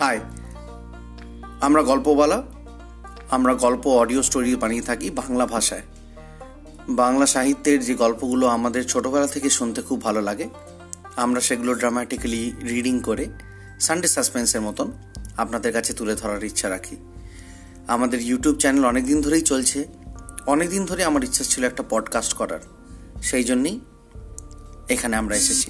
High আমরা গল্পওয়ালা, আমরা গল্প অডিও স্টোরি বানিয়ে থাকি বাংলা ভাষায়। বাংলা সাহিত্যের যে গল্পগুলো আমাদের ছোটবেলা থেকে শুনতে খুব ভালো লাগে, আমরা সেগুলো ড্রামাটিক্যালি রিডিং করে সানডে সাসপেন্সের মতন আপনাদের কাছে তুলে ধরার ইচ্ছা রাখি। আমাদের ইউটিউব চ্যানেল অনেক দিন ধরেই চলছে অনেক দিন ধরে আমার ইচ্ছা ছিল একটা পডকাস্ট করার, সেই জন্যই এখানে আমরা এসেছি।